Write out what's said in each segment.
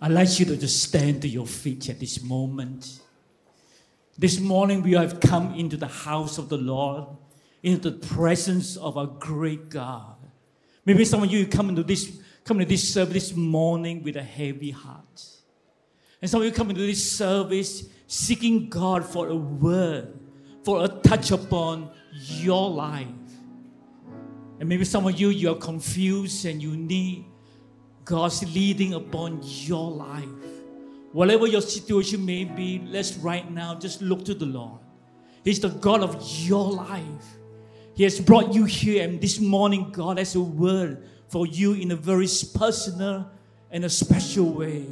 I'd like you to just stand to your feet at this moment. This morning we have come into the house of the Lord, into the presence of our great God. Maybe some of you come into this come into this service this morning with a heavy heart. And some of you come into this service seeking God for a word, for a touch upon your life. And maybe some of you you are confused and you need God's leading upon your life. Whatever your situation may be, let's right now just look to the Lord. He's the God of your life. He has brought you here, and this morning, God has a word for you in a very personal and a special way.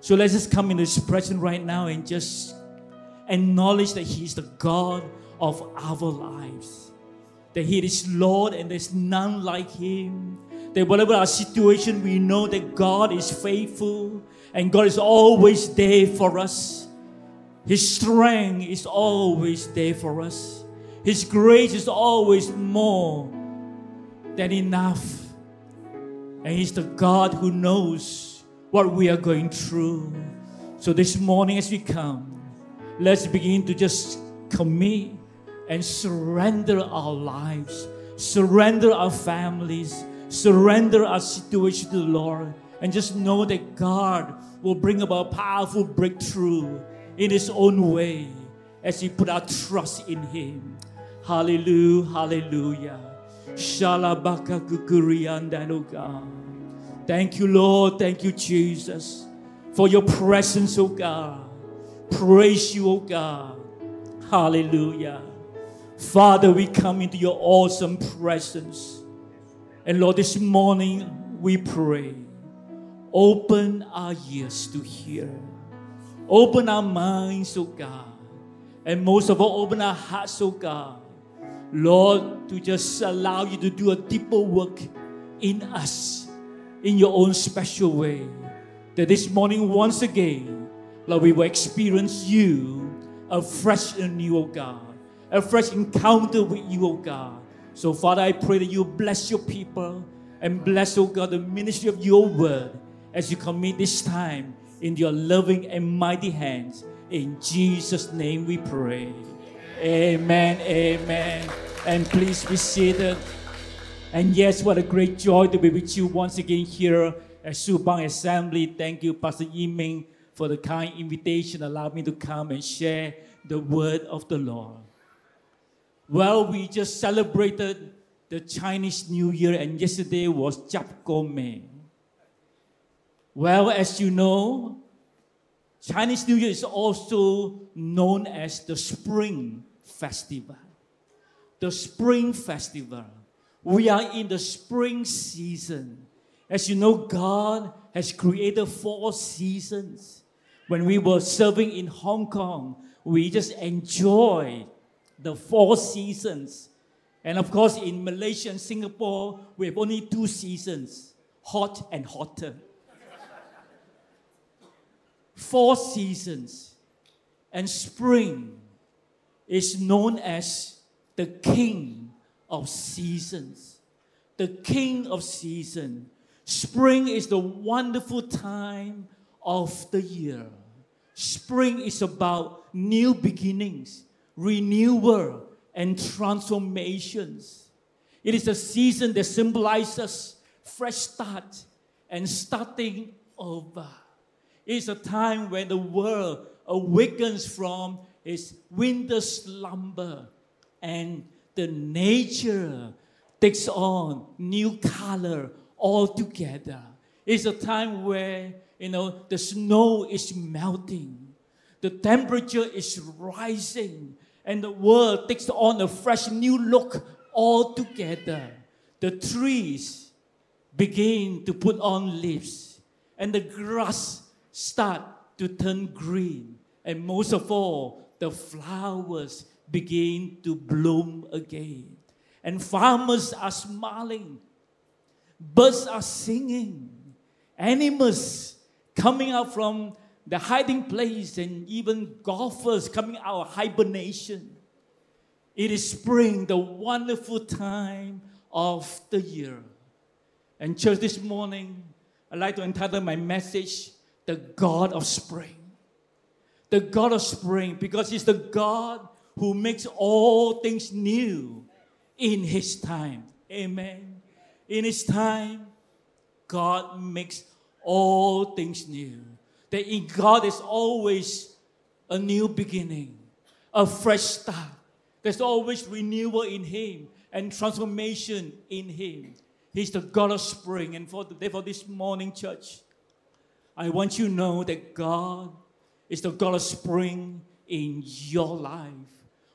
So let's just come in His presence right now and just acknowledge that He is the God of our lives. That He is Lord and there's none like Him that whatever our situation, we know that God is faithful and God is always there for us. His strength is always there for us. His grace is always more than enough. And He's the God who knows what we are going through. So this morning, as we come, let's begin to just commit and surrender our lives, surrender our families, surrender our situation to the Lord and just know that God will bring about a powerful breakthrough in His own way as we put our trust in Him. Hallelujah, hallelujah. Shalabaka God. Thank you, Lord. Thank you, Jesus, for your presence, oh God. Praise you, oh God. Hallelujah. Father, we come into your awesome presence. And Lord, this morning we pray, open our ears to hear, open our minds, oh God, and most of all, open our hearts, oh God. Lord, to just allow you to do a deeper work in us in your own special way. That this morning, once again, Lord, we will experience you afresh and new, oh God, a fresh encounter with you, oh God so, Father, I pray that you bless your people and bless, oh God, the ministry of your word as you commit this time in your loving and mighty hands. In Jesus' name we pray. Amen. Amen. And please be seated. And yes, what a great joy to be with you once again here at Subang Assembly. Thank you, Pastor Yiming, for the kind invitation. Allow me to come and share the word of the Lord. Well, we just celebrated the Chinese New Year, and yesterday was Mei. Well, as you know, Chinese New Year is also known as the Spring Festival. The Spring Festival. We are in the spring season. As you know, God has created four seasons. When we were serving in Hong Kong, we just enjoyed the four seasons. And of course, in Malaysia and Singapore, we have only two seasons hot and hotter. four seasons. And spring is known as the king of seasons. The king of season. Spring is the wonderful time of the year. Spring is about new beginnings renewal, and transformations. It is a season that symbolizes fresh start and starting over. It is a time when the world awakens from its winter slumber and the nature takes on new color altogether. It's a time where you know the snow is melting, the temperature is rising, and the world takes on a fresh new look altogether. The trees begin to put on leaves, and the grass start to turn green, and most of all, the flowers begin to bloom again. And farmers are smiling, birds are singing, animals coming out from the hiding place, and even golfers coming out of hibernation. It is spring, the wonderful time of the year. And church, this morning, I'd like to entitle my message, the God of spring. The God of spring, because He's the God who makes all things new in His time. Amen. In His time, God makes all things new. That in God is always a new beginning, a fresh start. There's always renewal in Him and transformation in Him. He's the God of spring. And for, therefore, this morning, church, I want you to know that God is the God of spring in your life.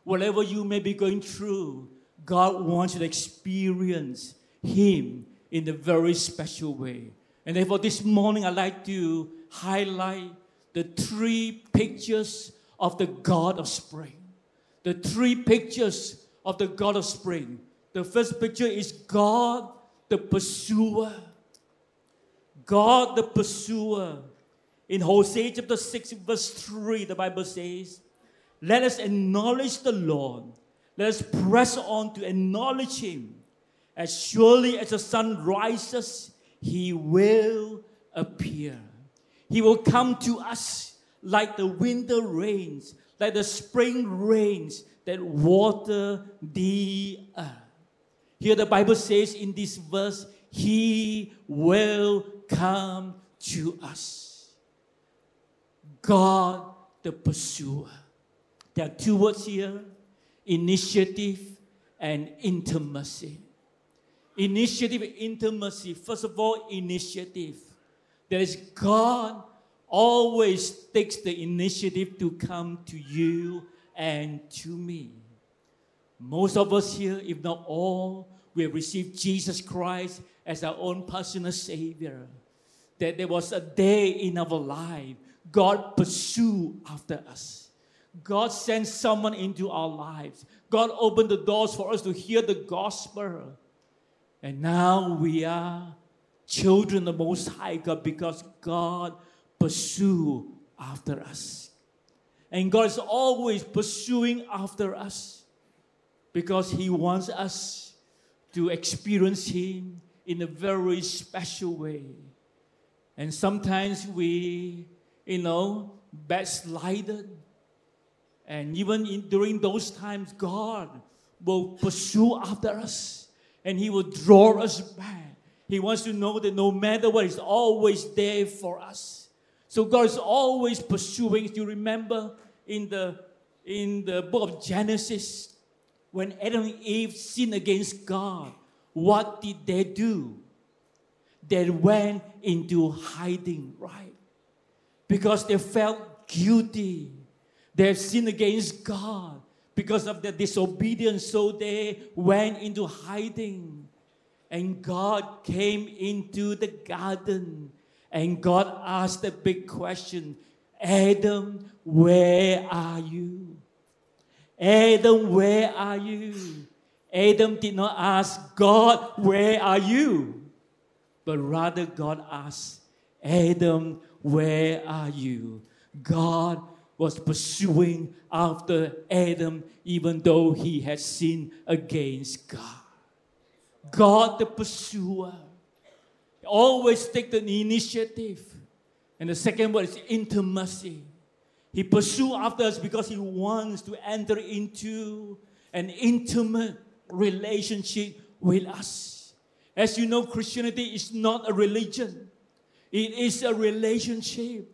Whatever you may be going through, God wants you to experience Him in a very special way. And therefore, this morning, I'd like to highlight the three pictures of the God of spring. The three pictures of the God of spring. The first picture is God the pursuer. God the pursuer. In Hosea chapter 6, verse 3, the Bible says, Let us acknowledge the Lord. Let us press on to acknowledge Him. As surely as the sun rises, He will appear. He will come to us like the winter rains, like the spring rains that water the earth. Here the Bible says in this verse, He will come to us. God the pursuer. There are two words here initiative and intimacy. Initiative, intimacy. First of all, initiative. There is God always takes the initiative to come to you and to me. Most of us here, if not all, we have received Jesus Christ as our own personal Savior. That there was a day in our life God pursued after us. God sent someone into our lives. God opened the doors for us to hear the gospel. And now we are children of the Most High God because God pursued after us. And God is always pursuing after us because He wants us to experience Him in a very special way. And sometimes we, you know, backslided. And even in, during those times, God will pursue after us and He will draw us back. He wants to know that no matter what, He's always there for us. So God is always pursuing. Do You remember in the in the book of Genesis, when Adam and Eve sinned against God, what did they do? They went into hiding, right? Because they felt guilty. They have sinned against God because of their disobedience, so they went into hiding. And God came into the garden and God asked a big question Adam, where are you? Adam, where are you? Adam did not ask God, where are you? But rather, God asked, Adam, where are you? God was pursuing after Adam, even though he had sinned against God. God, the pursuer, always take the initiative. And the second word is intimacy. He pursues after us because he wants to enter into an intimate relationship with us. As you know, Christianity is not a religion, it is a relationship.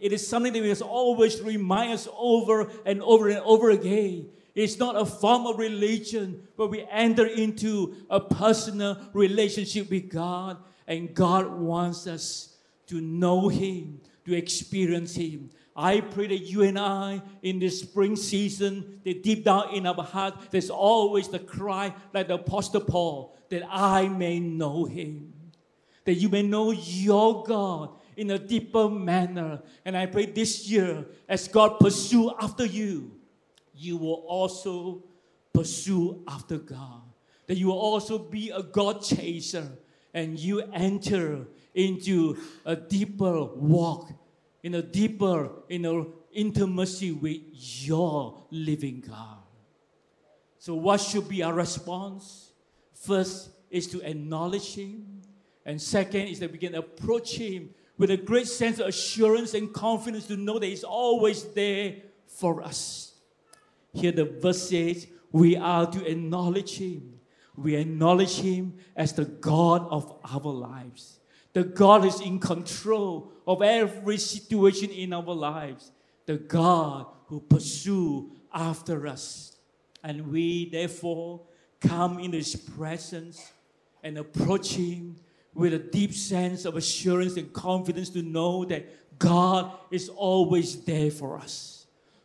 It is something that we must always remind us over and over and over again. It's not a form of religion, but we enter into a personal relationship with God, and God wants us to know Him, to experience Him. I pray that you and I, in this spring season, that deep down in our heart, there's always the cry, like the Apostle Paul, that I may know Him. That you may know your God in a deeper manner. And I pray this year, as God pursue after you, you will also pursue after God. That you will also be a God chaser and you enter into a deeper walk, in a deeper, in a intimacy with your living God. So, what should be our response? First is to acknowledge Him, and second is that we can approach Him with a great sense of assurance and confidence to know that He's always there for us. Here the verse says, we are to acknowledge Him. We acknowledge Him as the God of our lives. The God is in control of every situation in our lives. The God who pursue after us. And we therefore come in His presence and approach Him with a deep sense of assurance and confidence to know that God is always there for us.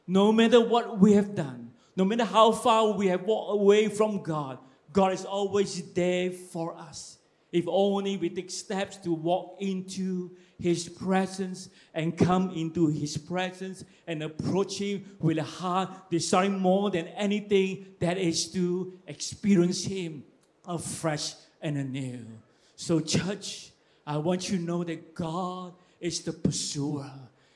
No matter what we have done, no matter how far we have walked away from God, God is always there for us. If only we take steps to walk into His presence and come into His presence and approach Him with a heart desiring more than anything that is to experience Him afresh and anew. So, church, I want you to know that God is the pursuer.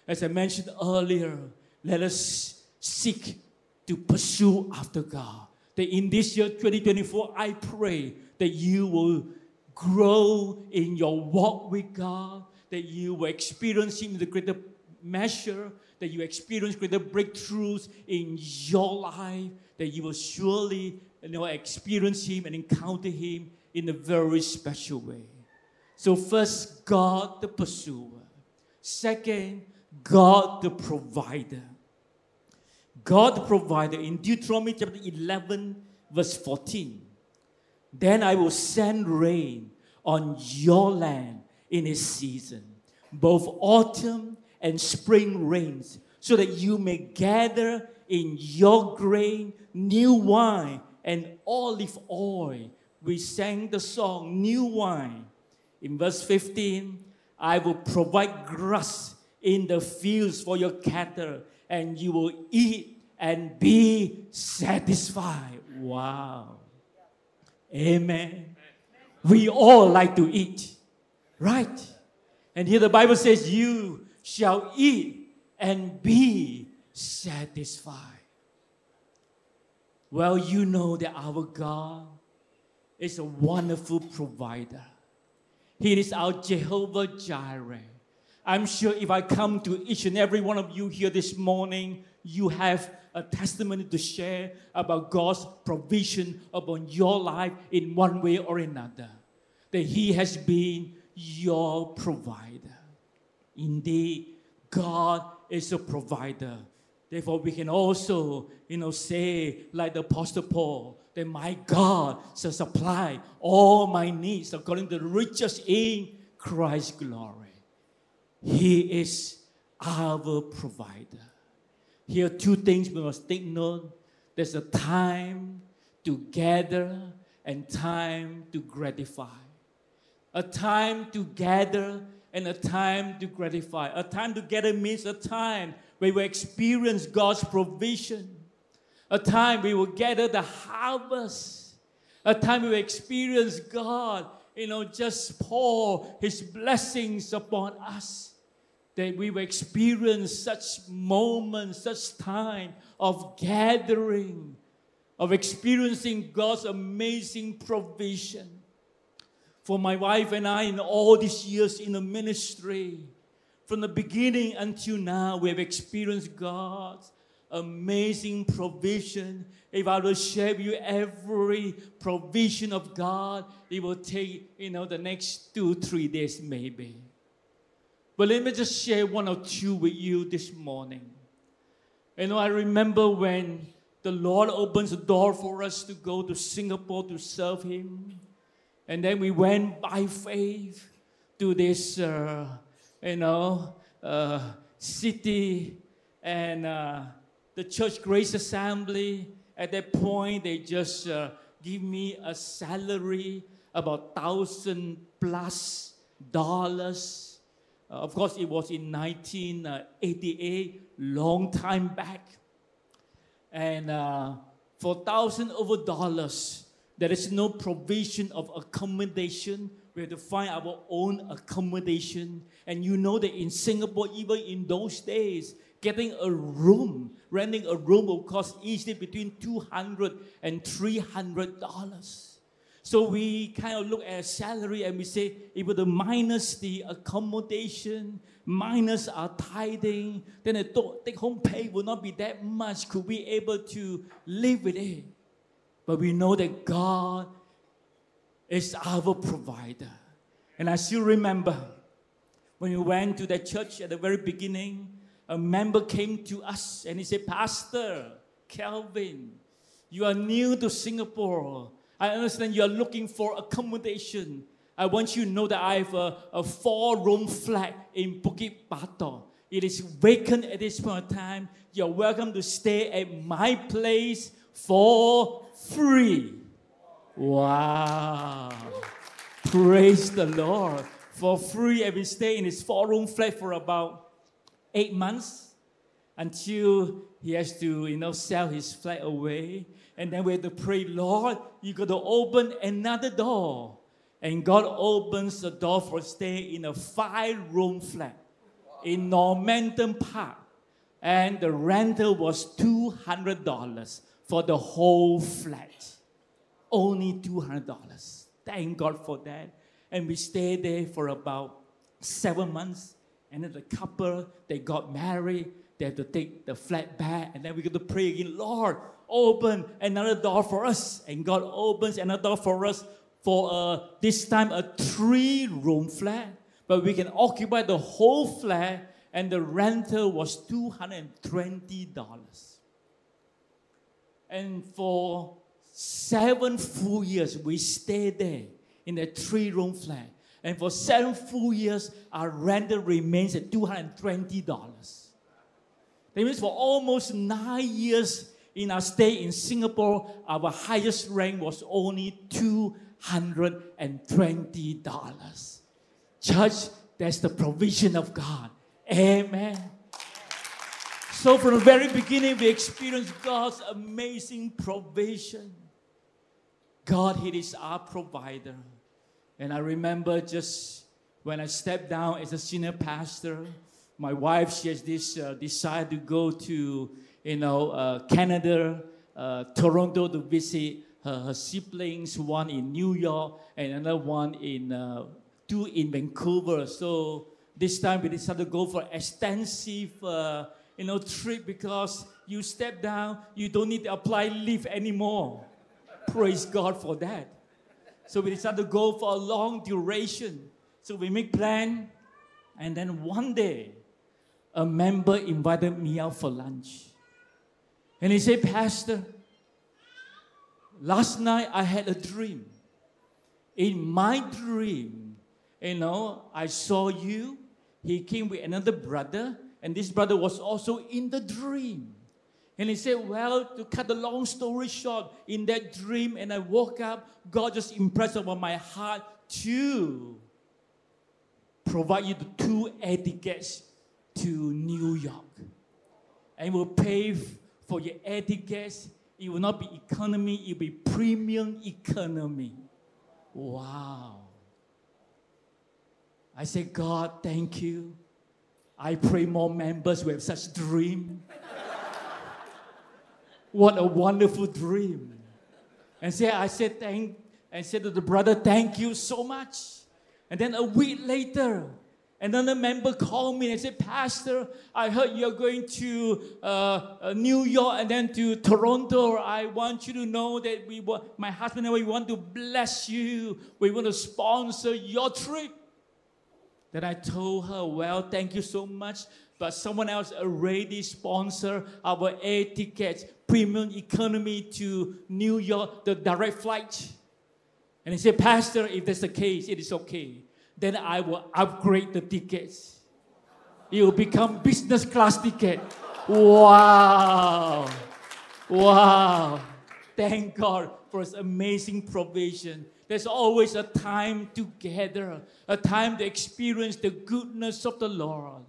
As I mentioned earlier, let us seek to pursue after God. That in this year 2024, I pray that you will grow in your walk with God, that you will experience Him in the greater measure, that you experience greater breakthroughs in your life, that you will surely you know, experience Him and encounter Him in a very special way. So, first, God the pursuer. Second, God the provider. God provided in Deuteronomy chapter 11, verse 14. Then I will send rain on your land in its season, both autumn and spring rains, so that you may gather in your grain new wine and olive oil we sang the song New Wine. In verse 15, I will provide grass in the fields for your cattle, and you will eat and be satisfied. Wow. Amen. We all like to eat, right? And here the Bible says, You shall eat and be satisfied. Well, you know that our God is a wonderful provider. He is our Jehovah Jireh. I'm sure if I come to each and every one of you here this morning, you have a testimony to share about God's provision upon your life in one way or another. That He has been your provider. Indeed, God is a provider. Therefore, we can also, you know, say like the Apostle Paul, that my God shall supply all my needs according to the riches in Christ's glory. He is our provider. Here are two things we must take note. There's a time to gather and time to gratify. A time to gather and a time to gratify. A time to gather means a time where we experience God's provision a time we will gather the harvest, a time we will experience God, you know, just pour His blessings upon us. That we will experience such moments, such time of gathering, of experiencing God's amazing provision. For my wife and I, in all these years in the ministry, from the beginning until now, we have experienced God's amazing provision. If I will share with you every provision of God, it will take, you know, the next two, three days maybe. But let me just share one or two with you this morning. You know, I remember when the Lord opens the door for us to go to Singapore to serve Him. And then we went by faith to this, uh, you know, uh, city and uh, the church grace assembly at that point they just uh, give me a salary about thousand plus dollars of course it was in 1988 long time back. And uh, for thousand over dollars there is no provision of accommodation. We have to find our own accommodation. And you know that in singapore even in those days getting a room, renting a room will cost easily between 200 and 300 dollars. So we kind of look at salary and we say, if we minus the accommodation, minus our tithing, then the take home pay will not be that much. Could we able to live with it? But we know that God is our provider. And I still remember when we went to the church at the very beginning, a member came to us and he said, Pastor Calvin, you are new to Singapore. I understand you are looking for accommodation. I want you to know that I have a, a four room flat in Bukit Batok. It is vacant at this point in time. You're welcome to stay at my place for free. Wow. Praise the Lord. For free, and we stay in his four room flat for about eight months until he has to, you know, sell his flat away. And then we have to pray, Lord, you got to open another door. And God opens the door for stay in a five room flat in Normanton Park. And the rental was $200 for the whole flat. Only $200. Thank God for that. And we stayed there for about seven months. And then the couple, they got married. They have to take the flat back. And then we got to pray again, Lord, open another door for us. And God opens another door for us for uh, this time a three room flat. But we can occupy the whole flat. And the rental was $220. And for seven full years, we stayed there in a three room flat. And for seven full years, our rental remains at $220. That means for almost nine years in our stay in Singapore, our highest rank was only $220. Church, that's the provision of God. Amen. So from the very beginning, we experienced God's amazing provision. God, He is our provider. And I remember just when I stepped down as a senior pastor, my wife, she has this uh, desire to go to, you know, uh, Canada, uh, Toronto to visit her, her, siblings, one in New York and another one in, uh, two in Vancouver. So this time we decided to go for extensive uh, you know, trip because you step down, you don't need to apply leave anymore. Praise God for that. So we decided to go for a long duration. So we make plan, and then one day, a member invited me out for lunch. And he said, Pastor, last night I had a dream. In my dream, you know, I saw you. He came with another brother and this brother was also in the dream. And he said, Well, to cut the long story short, in that dream, and I woke up, God just impressed upon my heart to provide you the two tickets to New York. And it will pay for your air tickets. It will not be economy, it will be premium economy. Wow. I said, God, thank you. I pray more members will have such dream. what a wonderful dream. And say, I said thank and said to the brother, thank you so much. And then a week later, another member called me and said, Pastor, I heard you're going to uh, uh, New York and then to Toronto. I want you to know that we want, my husband and I, want to bless you. We want to sponsor your trip. Then I told her, well, thank you so much, but someone else already sponsored our air tickets, premium economy to New York, the direct flight. And he said, Pastor, if that's the case, it is okay. Then I will upgrade the tickets. It will become business class ticket. Wow. Wow. Thank God for his amazing provision. There's always a time together, a time to experience the goodness of the Lord.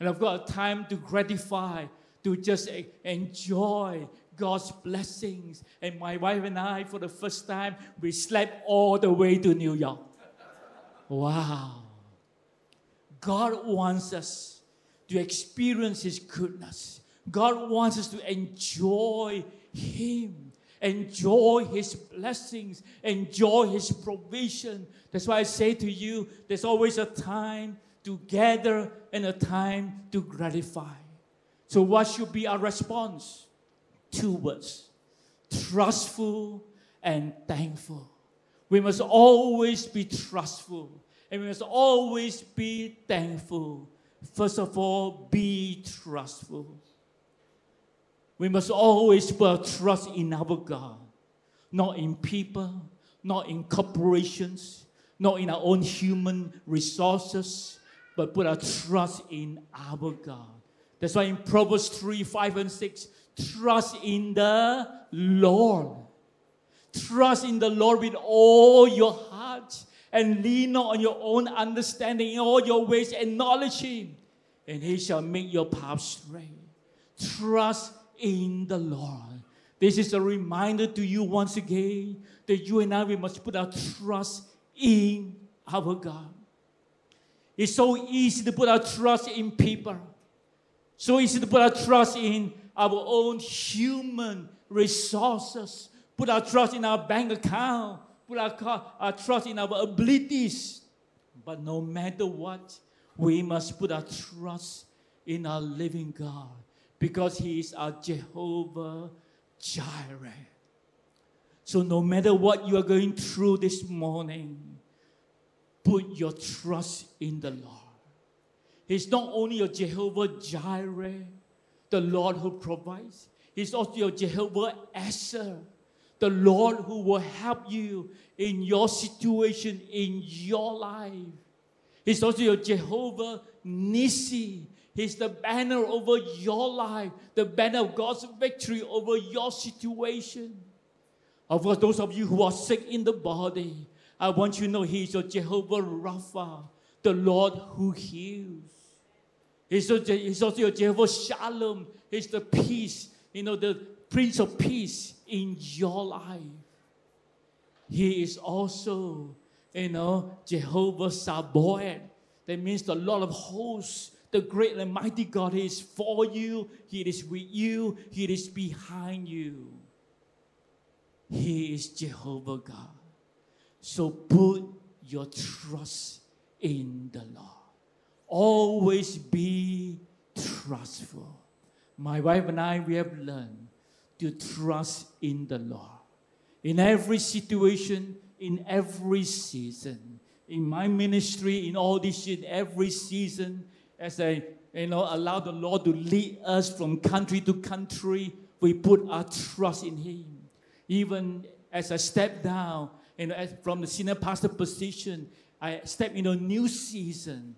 And I've got a time to gratify, to just enjoy God's blessings. And my wife and I, for the first time, we slept all the way to New York. Wow. God wants us to experience His goodness. God wants us to enjoy Him. enjoy His blessings, enjoy His provision. That's why I say to you, there's always a time to gather and a time to gratify. So, what should be our response? Two words trustful and thankful. We must always be trustful and we must always be thankful. First of all, be trustful. We must always put our trust in our God, not in people, not in corporations, not in our own human resources, but put our trust in our God. That's why in Proverbs 3 5 and 6, trust in the Lord. Trust in the Lord with all your heart and lean not on your own understanding in all your ways. Acknowledge Him, and He shall make your path straight. Trust in the Lord. This is a reminder to you once again that you and I we must put our trust in our God. It's so easy to put our trust in people. So easy to put our trust in our own human resources, put our trust in our bank account, put our, our trust in our abilities. But no matter what, we must put our trust in our living God because He is our Jehovah Jireh. So, no matter what you are going through this morning, put your trust in the Lord. He's not only your Jehovah Jireh, the Lord who provides, He's also your Jehovah Ezer, the Lord who will help you in your situation, in your life. He's also your Jehovah Nissi. He's the banner over your life, the banner of God's victory over your situation. Of course, those of you who are sick in the body, I want you to know He's your Jehovah Rapha, the Lord who heals. He's also, he's also your Jehovah Shalom. He's the peace, you know, the Prince of Peace in your life. He is also, you know, Jehovah Sabaoth. That means the Lord of hosts, the great and mighty God. He is for you, He is with you, He is behind you. He is Jehovah God. So put your trust in the Lord. Always be trustful. My wife and I, we have learned to trust in the Lord. In every situation, in every season, in my ministry, in all this, in every season, as I you know allow the Lord to lead us from country to country, we put our trust in Him. Even as I step down you know, from the senior pastor position, I step into a new season.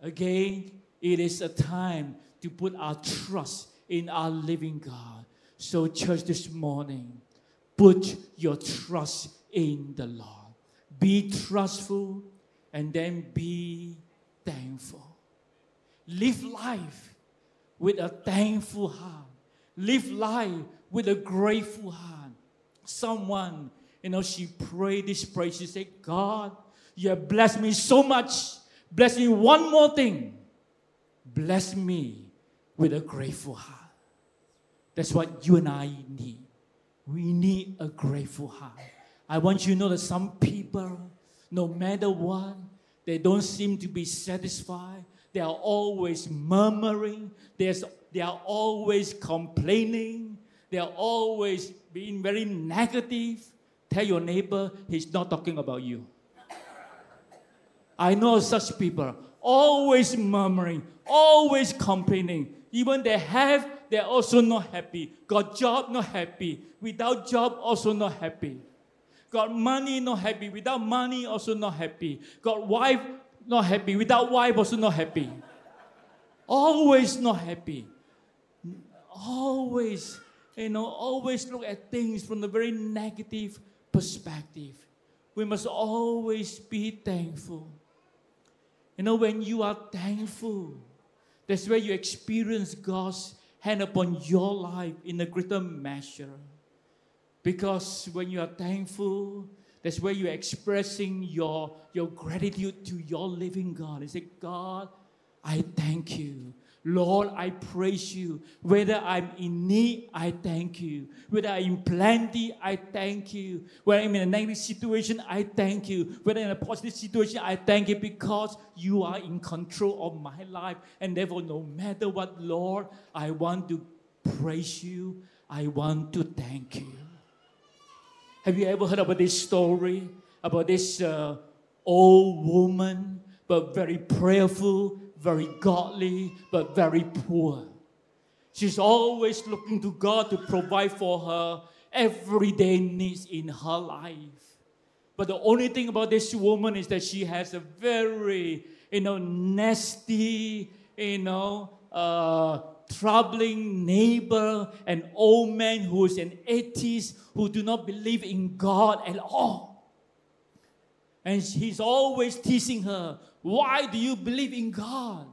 Again, it is a time to put our trust in our living God. So, church, this morning, put your trust in the Lord. Be trustful and then be thankful. Live life with a thankful heart. Live life with a grateful heart. Someone you know, she prayed this prayer. She said, God, you have blessed me so much. Bless me one more thing. Bless me with a grateful heart. That's what you and I need. We need a grateful heart. I want you to know that some people, no matter what, they don't seem to be satisfied. They are always murmuring. There's, they are always complaining. They are always being very negative. Tell your neighbor he's not talking about you. I know such people, always murmuring, always complaining. Even they have, they're also not happy. Got job, not happy. Without job, also not happy. Got money, not happy. Without money, also not happy. Got wife, not happy. Without wife, also not happy. Always not happy. Always, you know, always look at things from the very negative perspective. We must always be thankful. You know, when you are thankful, that's where you experience God's hand upon your life in a greater measure. Because when you are thankful, that's where you're expressing your, your gratitude to your living God. You say, God, I thank you Lord, I praise you. Whether I'm in need, I thank you. Whether I'm in plenty, I thank you. Whether I'm in a negative situation, I thank you. Whether in a positive situation, I thank you because you are in control of my life. And therefore, no matter what, Lord, I want to praise you. I want to thank you. Have you ever heard about this story about this uh, old woman, but very prayerful, very godly, but very poor. She's always looking to God to provide for her everyday needs in her life. But the only thing about this woman is that she has a very, you know, nasty, you know, uh, troubling neighbor, an old man who is an atheist, who do not believe in God at all. And he's always teasing her, why do you believe in God?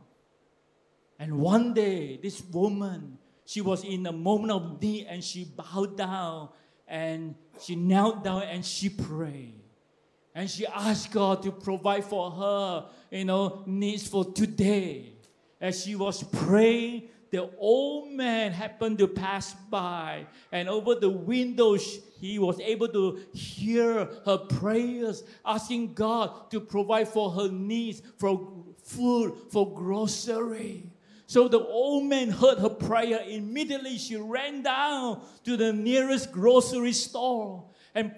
And one day, this woman, she was in a moment of need and she bowed down and she knelt down and she prayed. And she asked God to provide for her, you know, needs for today. As she was praying, the old man happened to pass by, and over the windows, he was able to hear her prayers, asking God to provide for her needs, for food, for grocery. So the old man heard her prayer. Immediately, she ran down to the nearest grocery store and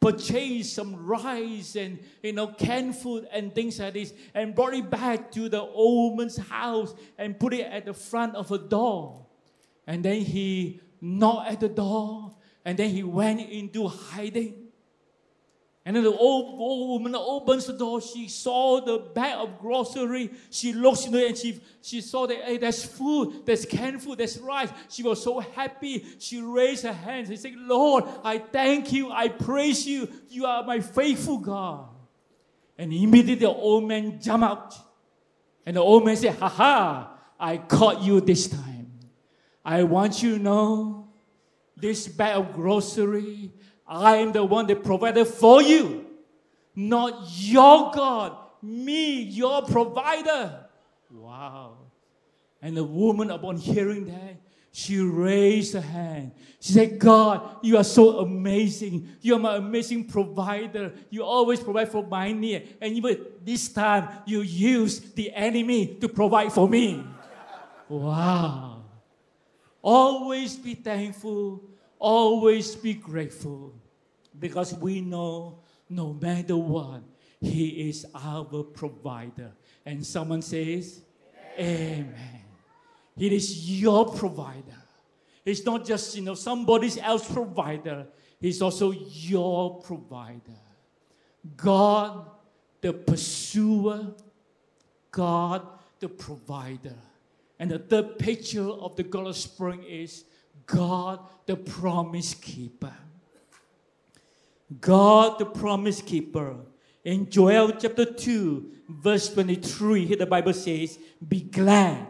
purchased some rice and you know canned food and things like this and brought it back to the old woman's house and put it at the front of her door and then he knocked at the door and then he went into hiding and then the old, old woman opens the door. She saw the bag of grocery. She looks into it and she, she saw that hey, there's food, there's canned food, there's rice. She was so happy. She raised her hands and said, Lord, I thank you. I praise you. You are my faithful God. And immediately the old man jumped out. And the old man said, Ha ha, I caught you this time. I want you to know this bag of grocery I am the one that provided for you, not your God, me, your provider. Wow. And the woman, upon hearing that, she raised her hand. She said, God, you are so amazing. You are my amazing provider. You always provide for my need. And even this time, you use the enemy to provide for me. Wow. Always be thankful always be grateful because we know no matter what, He is our provider. And someone says, Amen. Amen. He is your provider. He's not just you know somebody else's provider. He's also your provider. God, the pursuer. God, the provider. And the third picture of the God of Spring is God, the promise keeper. God, the promise keeper. In Joel chapter 2, verse 23, here the Bible says, Be glad,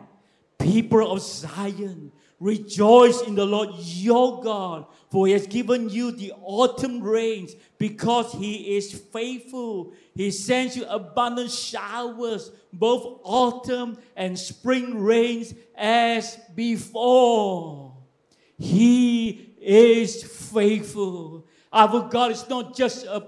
people of Zion, rejoice in the Lord your God, for he has given you the autumn rains because he is faithful. He sends you abundant showers, both autumn and spring rains as before. He is faithful. Our God is not just a,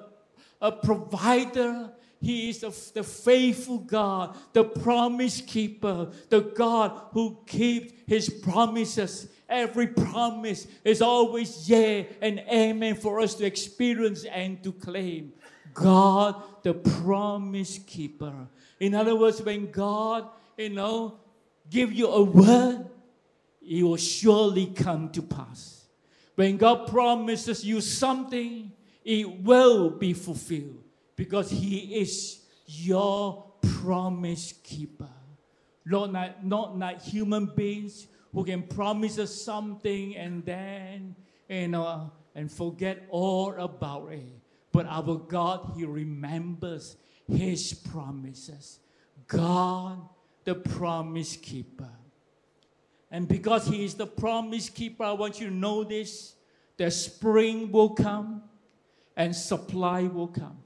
a provider, He is the faithful God, the promise keeper, the God who keeps His promises. Every promise is always yeah and amen for us to experience and to claim. God, the promise keeper. In other words, when God, you know, give you a word, it will surely come to pass. When God promises you something, it will be fulfilled because He is your promise keeper. Lord, not, not like human beings who can promise us something and then, you know, and forget all about it. But our God, He remembers His promises. God, the promise keeper. And because He is the promise keeper, I want you to know this that spring will come and supply will come.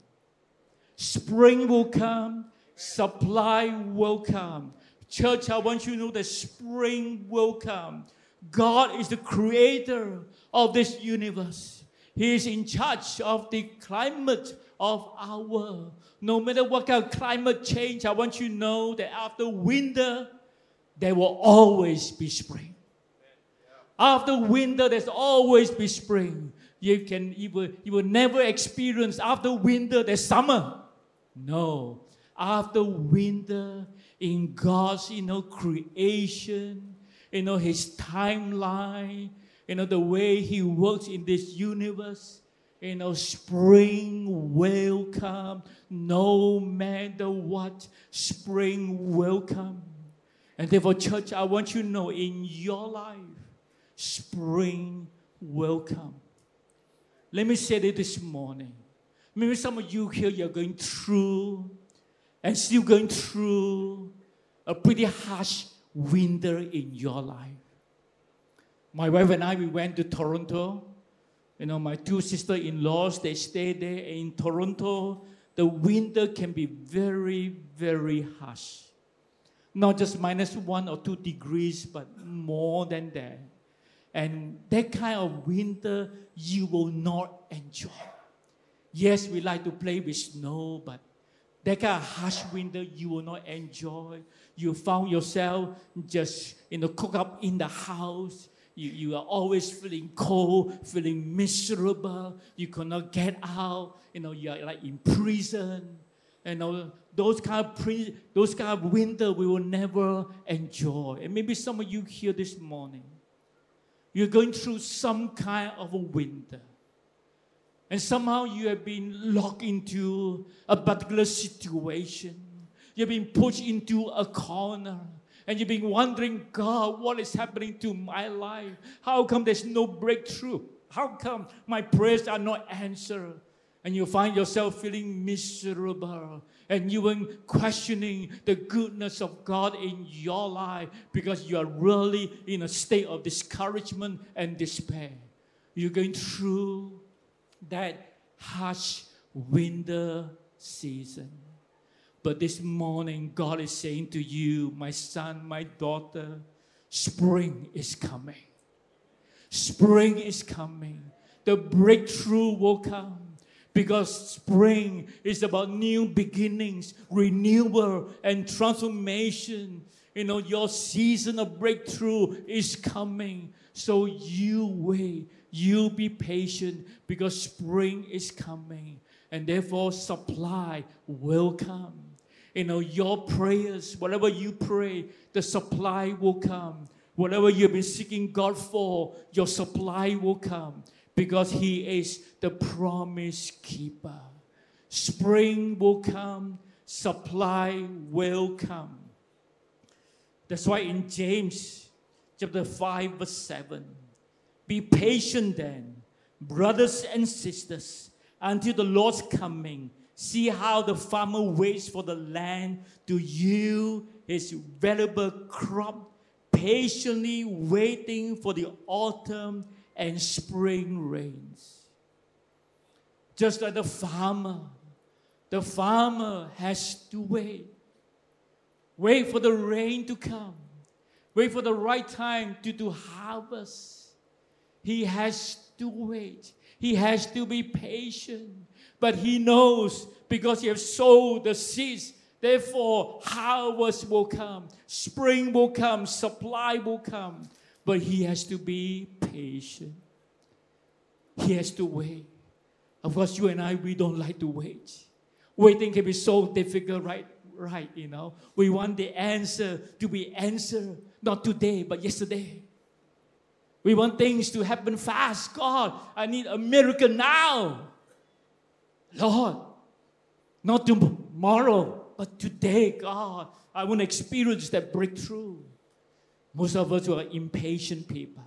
Spring will come, supply will come. Church, I want you to know that spring will come. God is the creator of this universe. He is in charge of the climate of our world. No matter what kind of climate change, I want you to know that after winter, there will always be spring. After winter, there's always be spring. You can you will, you will never experience after winter there's summer. No. After winter, in God's you know creation, you know his timeline, you know the way he works in this universe, you know, spring will come no matter what, spring will come. And therefore, church, I want you to know in your life, spring will come. Let me say it this morning. Maybe some of you here, you're going through and still going through a pretty harsh winter in your life. My wife and I, we went to Toronto you know, my two sister-in-laws, they stay there in Toronto. The winter can be very, very harsh. Not just minus one or two degrees, but more than that. And that kind of winter you will not enjoy. Yes, we like to play with snow, but that kind of harsh winter you will not enjoy. You found yourself just you know cook up in the house you, you are always feeling cold, feeling miserable. You cannot get out. You know, you are like in prison. You know, those kind of pre- those kind of winter we will never enjoy. And maybe some of you here this morning, you're going through some kind of a winter. And somehow you have been locked into a particular situation. You've been pushed into a corner and you've been wondering, God, what is happening to my life? How come there's no breakthrough? How come my prayers are not answered? And you find yourself feeling miserable and are questioning the goodness of God in your life because you are really in a state of discouragement and despair. You're going through that harsh winter season. But this morning, God is saying to you, my son, my daughter, spring is coming. Spring is coming. The breakthrough will come because spring is about new beginnings, renewal, and transformation. You know, your season of breakthrough is coming. So you wait, you be patient because spring is coming, and therefore supply will come. You know, your prayers, whatever you pray, the supply will come. Whatever you've been seeking God for, your supply will come because He is the promise keeper. Spring will come, supply will come. That's why in James chapter 5, verse 7, be patient then, brothers and sisters, until the Lord's coming. See how the farmer waits for the land to yield his valuable crop, patiently waiting for the autumn and spring rains. Just like the farmer, the farmer has to wait. Wait for the rain to come. Wait for the right time to do harvest. He has to wait. He has to be patient. But he knows because he has sowed the seeds. Therefore, harvest will come, spring will come, supply will come. But he has to be patient. He has to wait. Of course, you and I, we don't like to wait. Waiting can be so difficult, right? Right, you know. We want the answer to be answered, not today, but yesterday. We want things to happen fast. God, I need a miracle now. Lord, not tomorrow, but today, God, I want to experience that breakthrough. Most of us are impatient people.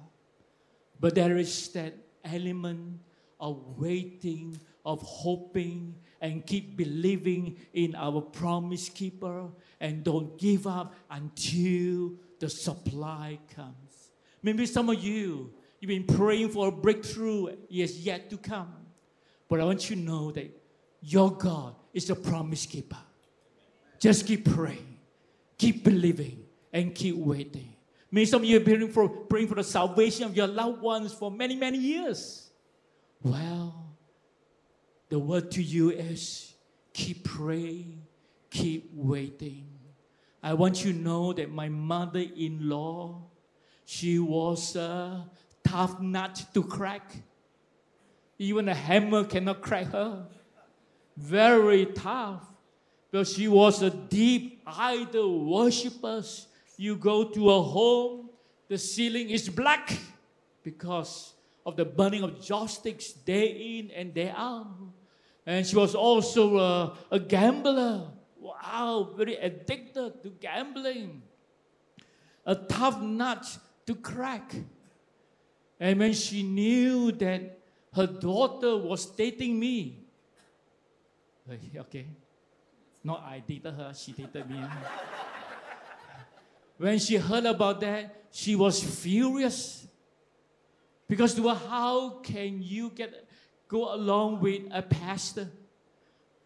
But there is that element of waiting, of hoping, and keep believing in our promise keeper and don't give up until the supply comes. Maybe some of you, you've been praying for a breakthrough, is yet to come. But I want you to know that your God is a promise keeper. Just keep praying, keep believing, and keep waiting. Maybe some of you have been praying for, praying for the salvation of your loved ones for many, many years. Well, the word to you is keep praying, keep waiting. I want you to know that my mother in law, she was a tough nut to crack. Even a hammer cannot crack her. Very tough. But she was a deep idol worshiper. You go to a home, the ceiling is black because of the burning of joss-sticks day in and day out. And she was also a, a gambler. Wow, very addicted to gambling. A tough nut to crack. And when she knew that her daughter was dating me, okay, not I dated her, she dated me. when she heard about that, she was furious. Because her, how can you get go along with a pastor?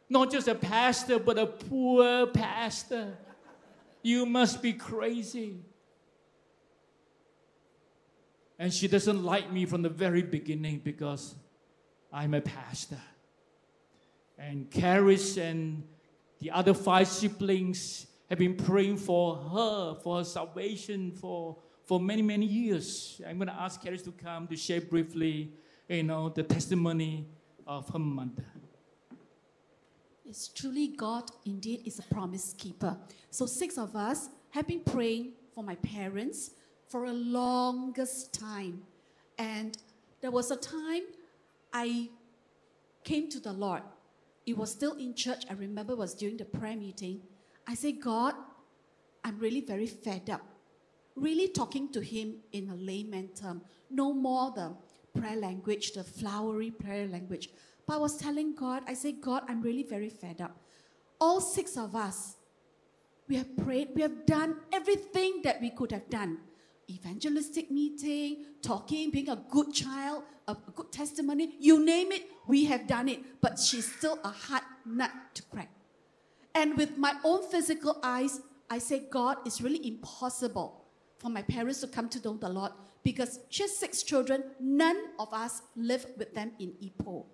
Not just a pastor, but a poor pastor. You must be crazy. And she doesn't like me from the very beginning because I'm a pastor. And Caris and the other five siblings have been praying for her, for her salvation for, for many, many years. I'm going to ask Caris to come to share briefly, you know, the testimony of her mother. It's truly God indeed is a promise keeper. So six of us have been praying for my parents for a longest time. And there was a time I came to the Lord. It was still in church. I remember was during the prayer meeting. I said, God, I'm really very fed up. Really talking to him in a layman term. No more the prayer language, the flowery prayer language. But I was telling God, I said, God, I'm really very fed up. All six of us, we have prayed, we have done everything that we could have done evangelistic meeting, talking, being a good child, a, good testimony, you name it, we have done it. But she's still a hard nut to crack. And with my own physical eyes, I say, God, it's really impossible for my parents to come to know the Lord because she has six children. None of us live with them in Ipoh.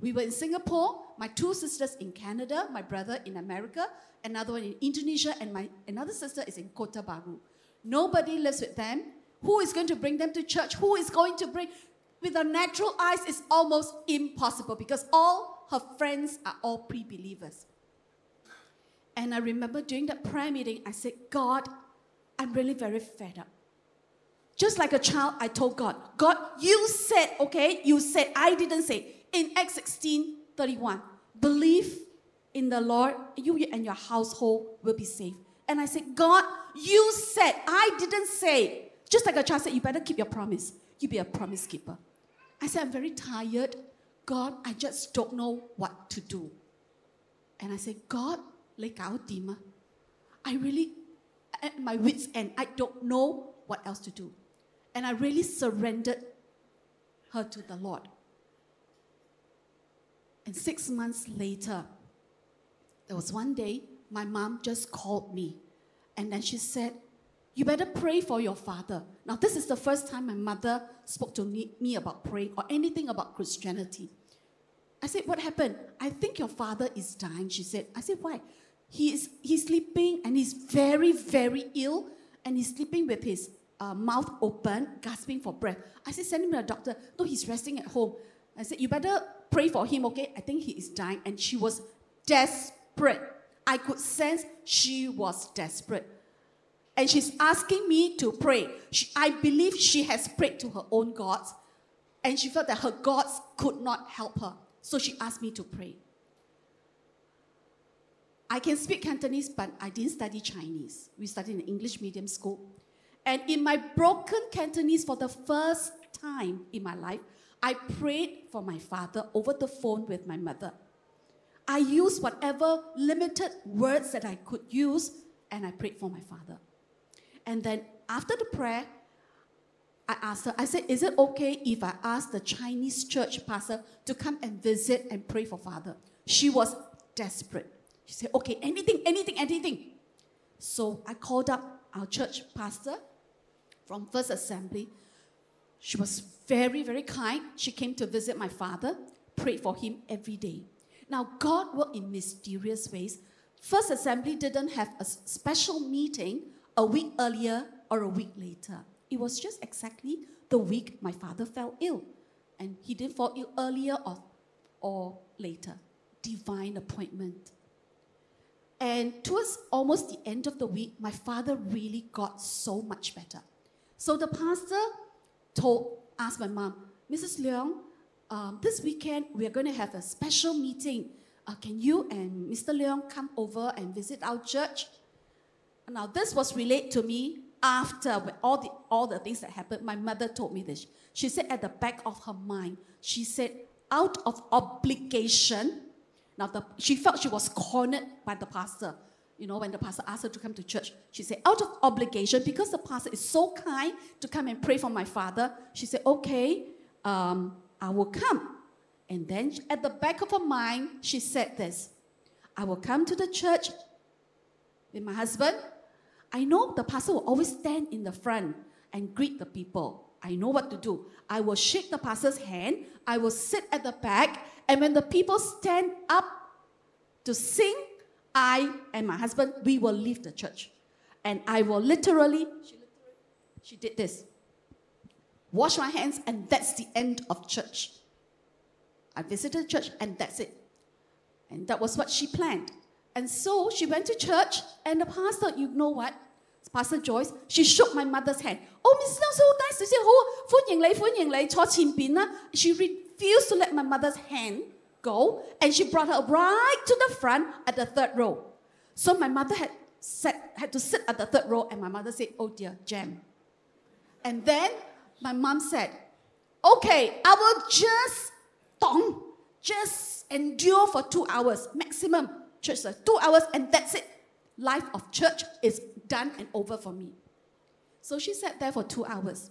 We were in Singapore, my two sisters in Canada, my brother in America, another one in Indonesia, and my another sister is in Kota Baru. Nobody lives with them. Who is going to bring them to church? Who is going to bring? With our natural eyes, it's almost impossible because all her friends are all pre believers. And I remember during that prayer meeting, I said, God, I'm really very fed up. Just like a child, I told God, God, you said, okay, you said, I didn't say. In Acts 16 31, believe in the Lord, you and your household will be saved. And I said, God, you said, I didn't say. Just like a child said, you better keep your promise. You be a promise keeper. I said, I'm very tired. God, I just don't know what to do. And I said, God, like our I really, at my wits' end, I don't know what else to do. And I really surrendered her to the Lord. And six months later, there was one day my mom just called me and then she said, You better pray for your father. Now, this is the first time my mother spoke to me about praying or anything about Christianity. I said, What happened? I think your father is dying, she said. I said, Why? He is, he's sleeping and he's very, very ill and he's sleeping with his uh, mouth open, gasping for breath. I said, Send him to a doctor. No, he's resting at home. I said, You better pray for him, okay? I think he is dying. And she was desperate. I could sense she was desperate. And she's asking me to pray. She, I believe she has prayed to her own gods, and she felt that her gods could not help her. So she asked me to pray. I can speak Cantonese, but I didn't study Chinese. We studied in English medium school. And in my broken Cantonese, for the first time in my life, I prayed for my father over the phone with my mother. I used whatever limited words that I could use, and I prayed for my father. And then after the prayer, I asked her, I said, Is it okay if I ask the Chinese church pastor to come and visit and pray for father? She was desperate. She said, Okay, anything, anything, anything. So I called up our church pastor from First Assembly. She was very, very kind. She came to visit my father, prayed for him every day. Now, God worked in mysterious ways. First Assembly didn't have a special meeting a week earlier or a week later. It was just exactly the week my father fell ill. And he didn't fall ill earlier or, or later. Divine appointment. And towards almost the end of the week, my father really got so much better. So the pastor told, asked my mom, Mrs. Leong, um, this weekend we are going to have a special meeting. Uh, can you and Mr. Leong come over and visit our church? Now, this was relayed to me after all the, all the things that happened. My mother told me this. She said at the back of her mind, she said, out of obligation, now the, she felt she was cornered by the pastor. You know, when the pastor asked her to come to church, she said, out of obligation, because the pastor is so kind to come and pray for my father, she said, okay, um, I will come. And then at the back of her mind, she said this I will come to the church with my husband. I know the pastor will always stand in the front and greet the people. I know what to do. I will shake the pastor's hand. I will sit at the back. And when the people stand up to sing, I and my husband, we will leave the church. And I will literally, she, literally, she did this wash my hands, and that's the end of church. I visited church, and that's it. And that was what she planned. And so she went to church, and the pastor, you know what? Pastor Joyce, she shook my mother's hand. Oh, Mrs. So nice to see you. Oh, she refused to let my mother's hand go, and she brought her right to the front at the third row. So my mother had, sat, had to sit at the third row, and my mother said, Oh dear, jam. And then my mom said, Okay, I will just dong, just endure for two hours maximum. Church service, two hours, and that's it. Life of church is done and over for me. So she sat there for two hours.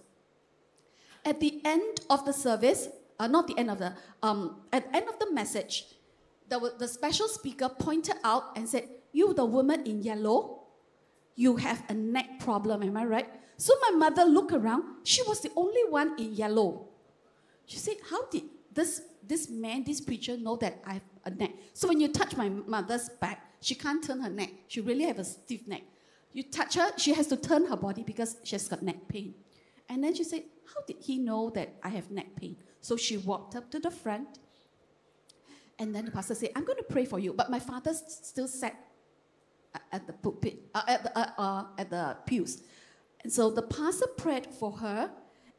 At the end of the service, uh, not the end of the, um, at the end of the message, the, the special speaker pointed out and said, You, the woman in yellow, you have a neck problem, am I right? So my mother looked around. She was the only one in yellow. She said, How did this, this man, this preacher, know that I have a neck? So when you touch my mother's back, she can't turn her neck. She really have a stiff neck. You touch her, she has to turn her body because she's got neck pain. And then she said, How did he know that I have neck pain? So she walked up to the front. And then the pastor said, I'm going to pray for you. But my father s- still sat at the pulpit, uh, at, the, uh, uh, at the pews. And so the pastor prayed for her.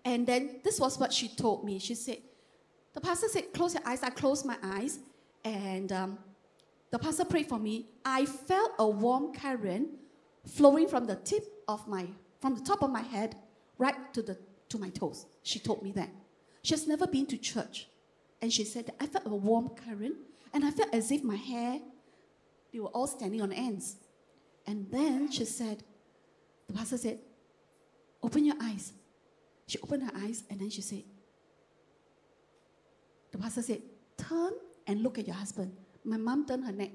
And then this was what she told me. She said, The pastor said, Close your eyes. I closed my eyes. And um, the pastor prayed for me. I felt a warm current flowing from the tip of my, from the top of my head right to, the, to my toes. She told me that. She has never been to church. And she said, I felt a warm current. And I felt as if my hair, they were all standing on ends. And then she said, the pastor said, Open your eyes. She opened her eyes and then she said, The pastor said, Turn and look at your husband. My mom turned her neck.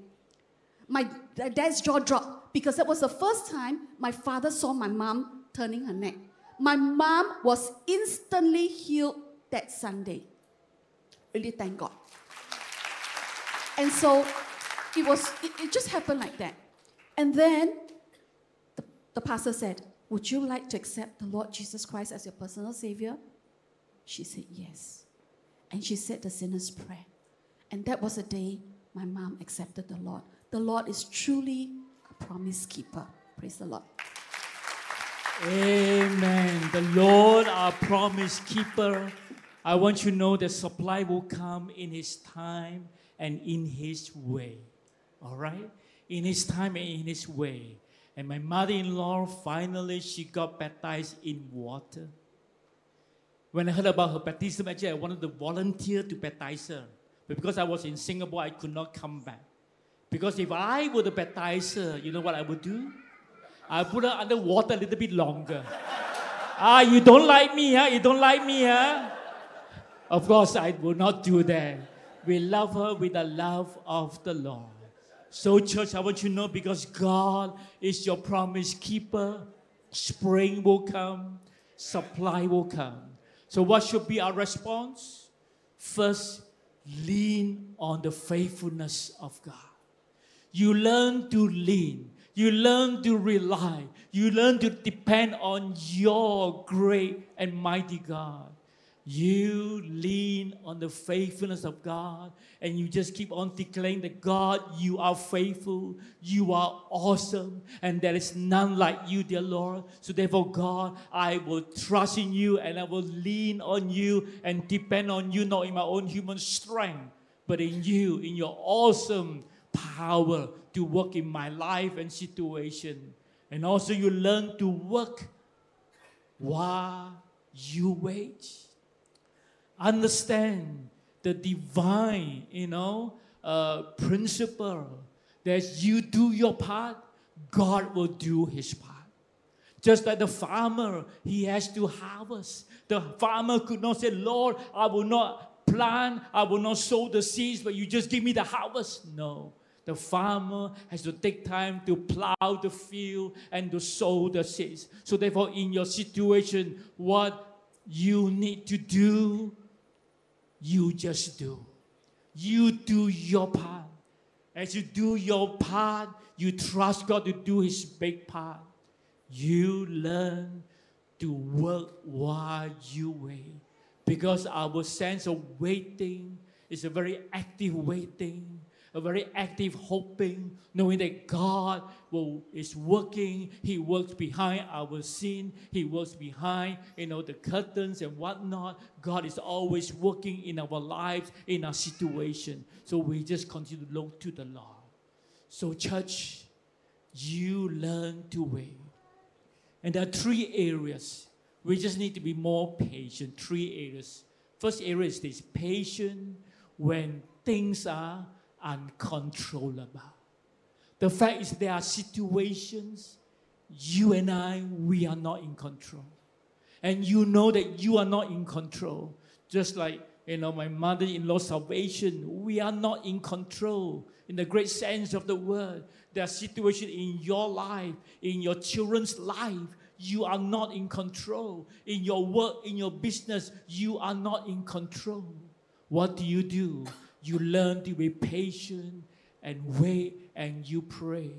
My dad's jaw dropped because that was the first time my father saw my mom turning her neck. My mom was instantly healed that Sunday. Really thank God. And so it was it, it just happened like that. And then the, the pastor said, Would you like to accept the Lord Jesus Christ as your personal Savior? She said, Yes. And she said the sinner's prayer. And that was the day my mom accepted the Lord. The Lord is truly a promise keeper. Praise the Lord. Amen. The Lord, our promise keeper. I want you to know that supply will come in His time and in His way. All right? In His time and in His way. And my mother-in-law finally she got baptized in water. When I heard about her baptism, actually I wanted to volunteer to baptize her. But because I was in Singapore, I could not come back. Because if I were to baptize her, you know what I would do? I put her under water a little bit longer. ah, you don't like me, huh? You don't like me, huh? Of course, I will not do that. We love her with the love of the Lord. So, church, I want you to know because God is your promise keeper, spring will come, supply will come. So, what should be our response? First, lean on the faithfulness of God. You learn to lean, you learn to rely, you learn to depend on your great and mighty God. You lean on the faithfulness of God and you just keep on declaring that God, you are faithful, you are awesome, and there is none like you, dear Lord. So, therefore, God, I will trust in you and I will lean on you and depend on you, not in my own human strength, but in you, in your awesome power to work in my life and situation. And also, you learn to work while you wait understand the divine, you know, uh, principle that you do your part, God will do his part. Just like the farmer, he has to harvest. The farmer could not say, Lord, I will not plant, I will not sow the seeds, but you just give me the harvest. No. The farmer has to take time to plow the field and to sow the seeds. So, therefore, in your situation, what you need to do you just do. You do your part. As you do your part, you trust God to do His big part. You learn to work while you wait. Because our sense of waiting is a very active waiting a very active hoping, knowing that God will, is working. He works behind our sin. He works behind, you know, the curtains and whatnot. God is always working in our lives, in our situation. So we just continue to look to the Lord. So, church, you learn to wait. And there are three areas. We just need to be more patient. Three areas. First area is this patient when things are uncontrollable. The fact is, there are situations you and I, we are not in control. And you know that you are not in control. Just like, you know, my mother in law salvation, we are not in control in the great sense of the word. There are situations in your life, in your children's life, you are not in control. In your work, in your business, you are not in control. What do you do? You learn to be patient and wait and you pray.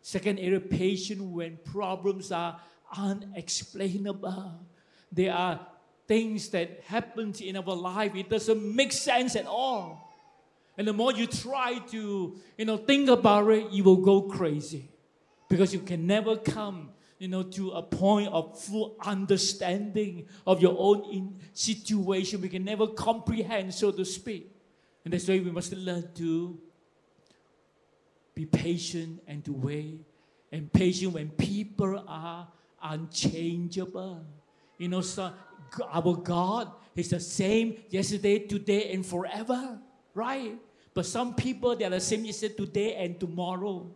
Second area, patient when problems are unexplainable. There are things that happen in our life, it doesn't make sense at all. And the more you try to, you know, think about it, you will go crazy. Because you can never come, you know, to a point of full understanding of your own situation. We can never comprehend, so to speak. And that's why we must learn to be patient and to wait. And patient when people are unchangeable. You know, so our God is the same yesterday, today, and forever, right? But some people, they are the same yesterday, today, and tomorrow.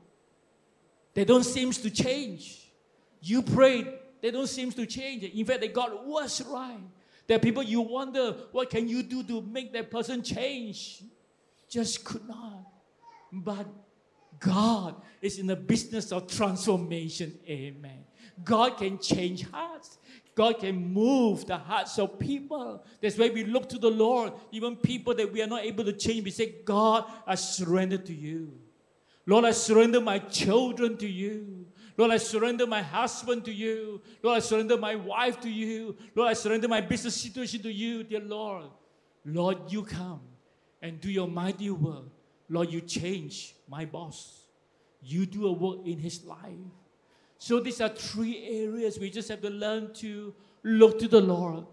They don't seem to change. You prayed, they don't seem to change. In fact, they got worse, right? There are people you wonder, what can you do to make that person change? Just could not. But God is in the business of transformation. Amen. God can change hearts. God can move the hearts of people. That's why we look to the Lord. Even people that we are not able to change, we say, God, I surrender to you. Lord, I surrender my children to you. Lord, I surrender my husband to you. Lord, I surrender my wife to you. Lord, I surrender my business situation to you, dear Lord. Lord, you come and do your mighty work. Lord, you change my boss. You do a work in his life. So these are three areas we just have to learn to look to the Lord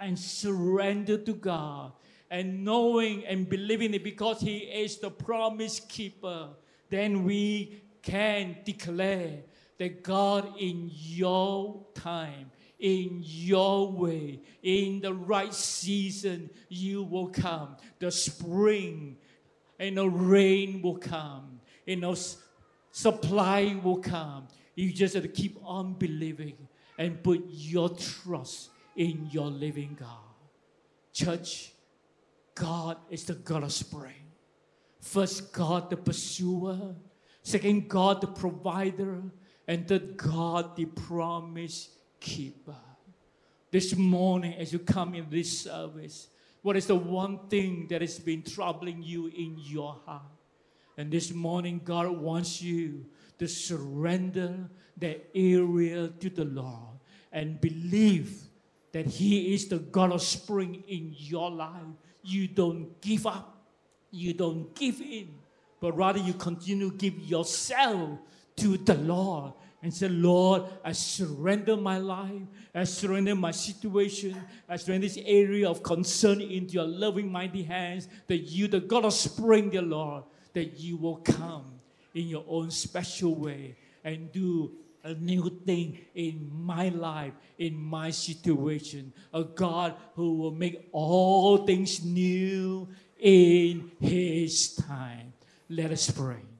and surrender to God and knowing and believing it because He is the promise keeper, then we can declare that God, in your time, in your way, in the right season, you will come. The spring and the rain will come. and the supply will come. You just have to keep on believing and put your trust in your living God. Church, God is the God of spring. First, God the pursuer. Second, God the provider and that God, the promise keeper. This morning, as you come in this service, what is the one thing that has been troubling you in your heart? And this morning, God wants you to surrender that area to the Lord and believe that He is the God of spring in your life. You don't give up, you don't give in, but rather you continue to give yourself to the Lord and say, Lord, I surrender my life, I surrender my situation, I surrender this area of concern into your loving, mighty hands, that you, the God of spring, dear Lord, that you will come in your own special way and do a new thing in my life, in my situation. A God who will make all things new in His time. Let us pray.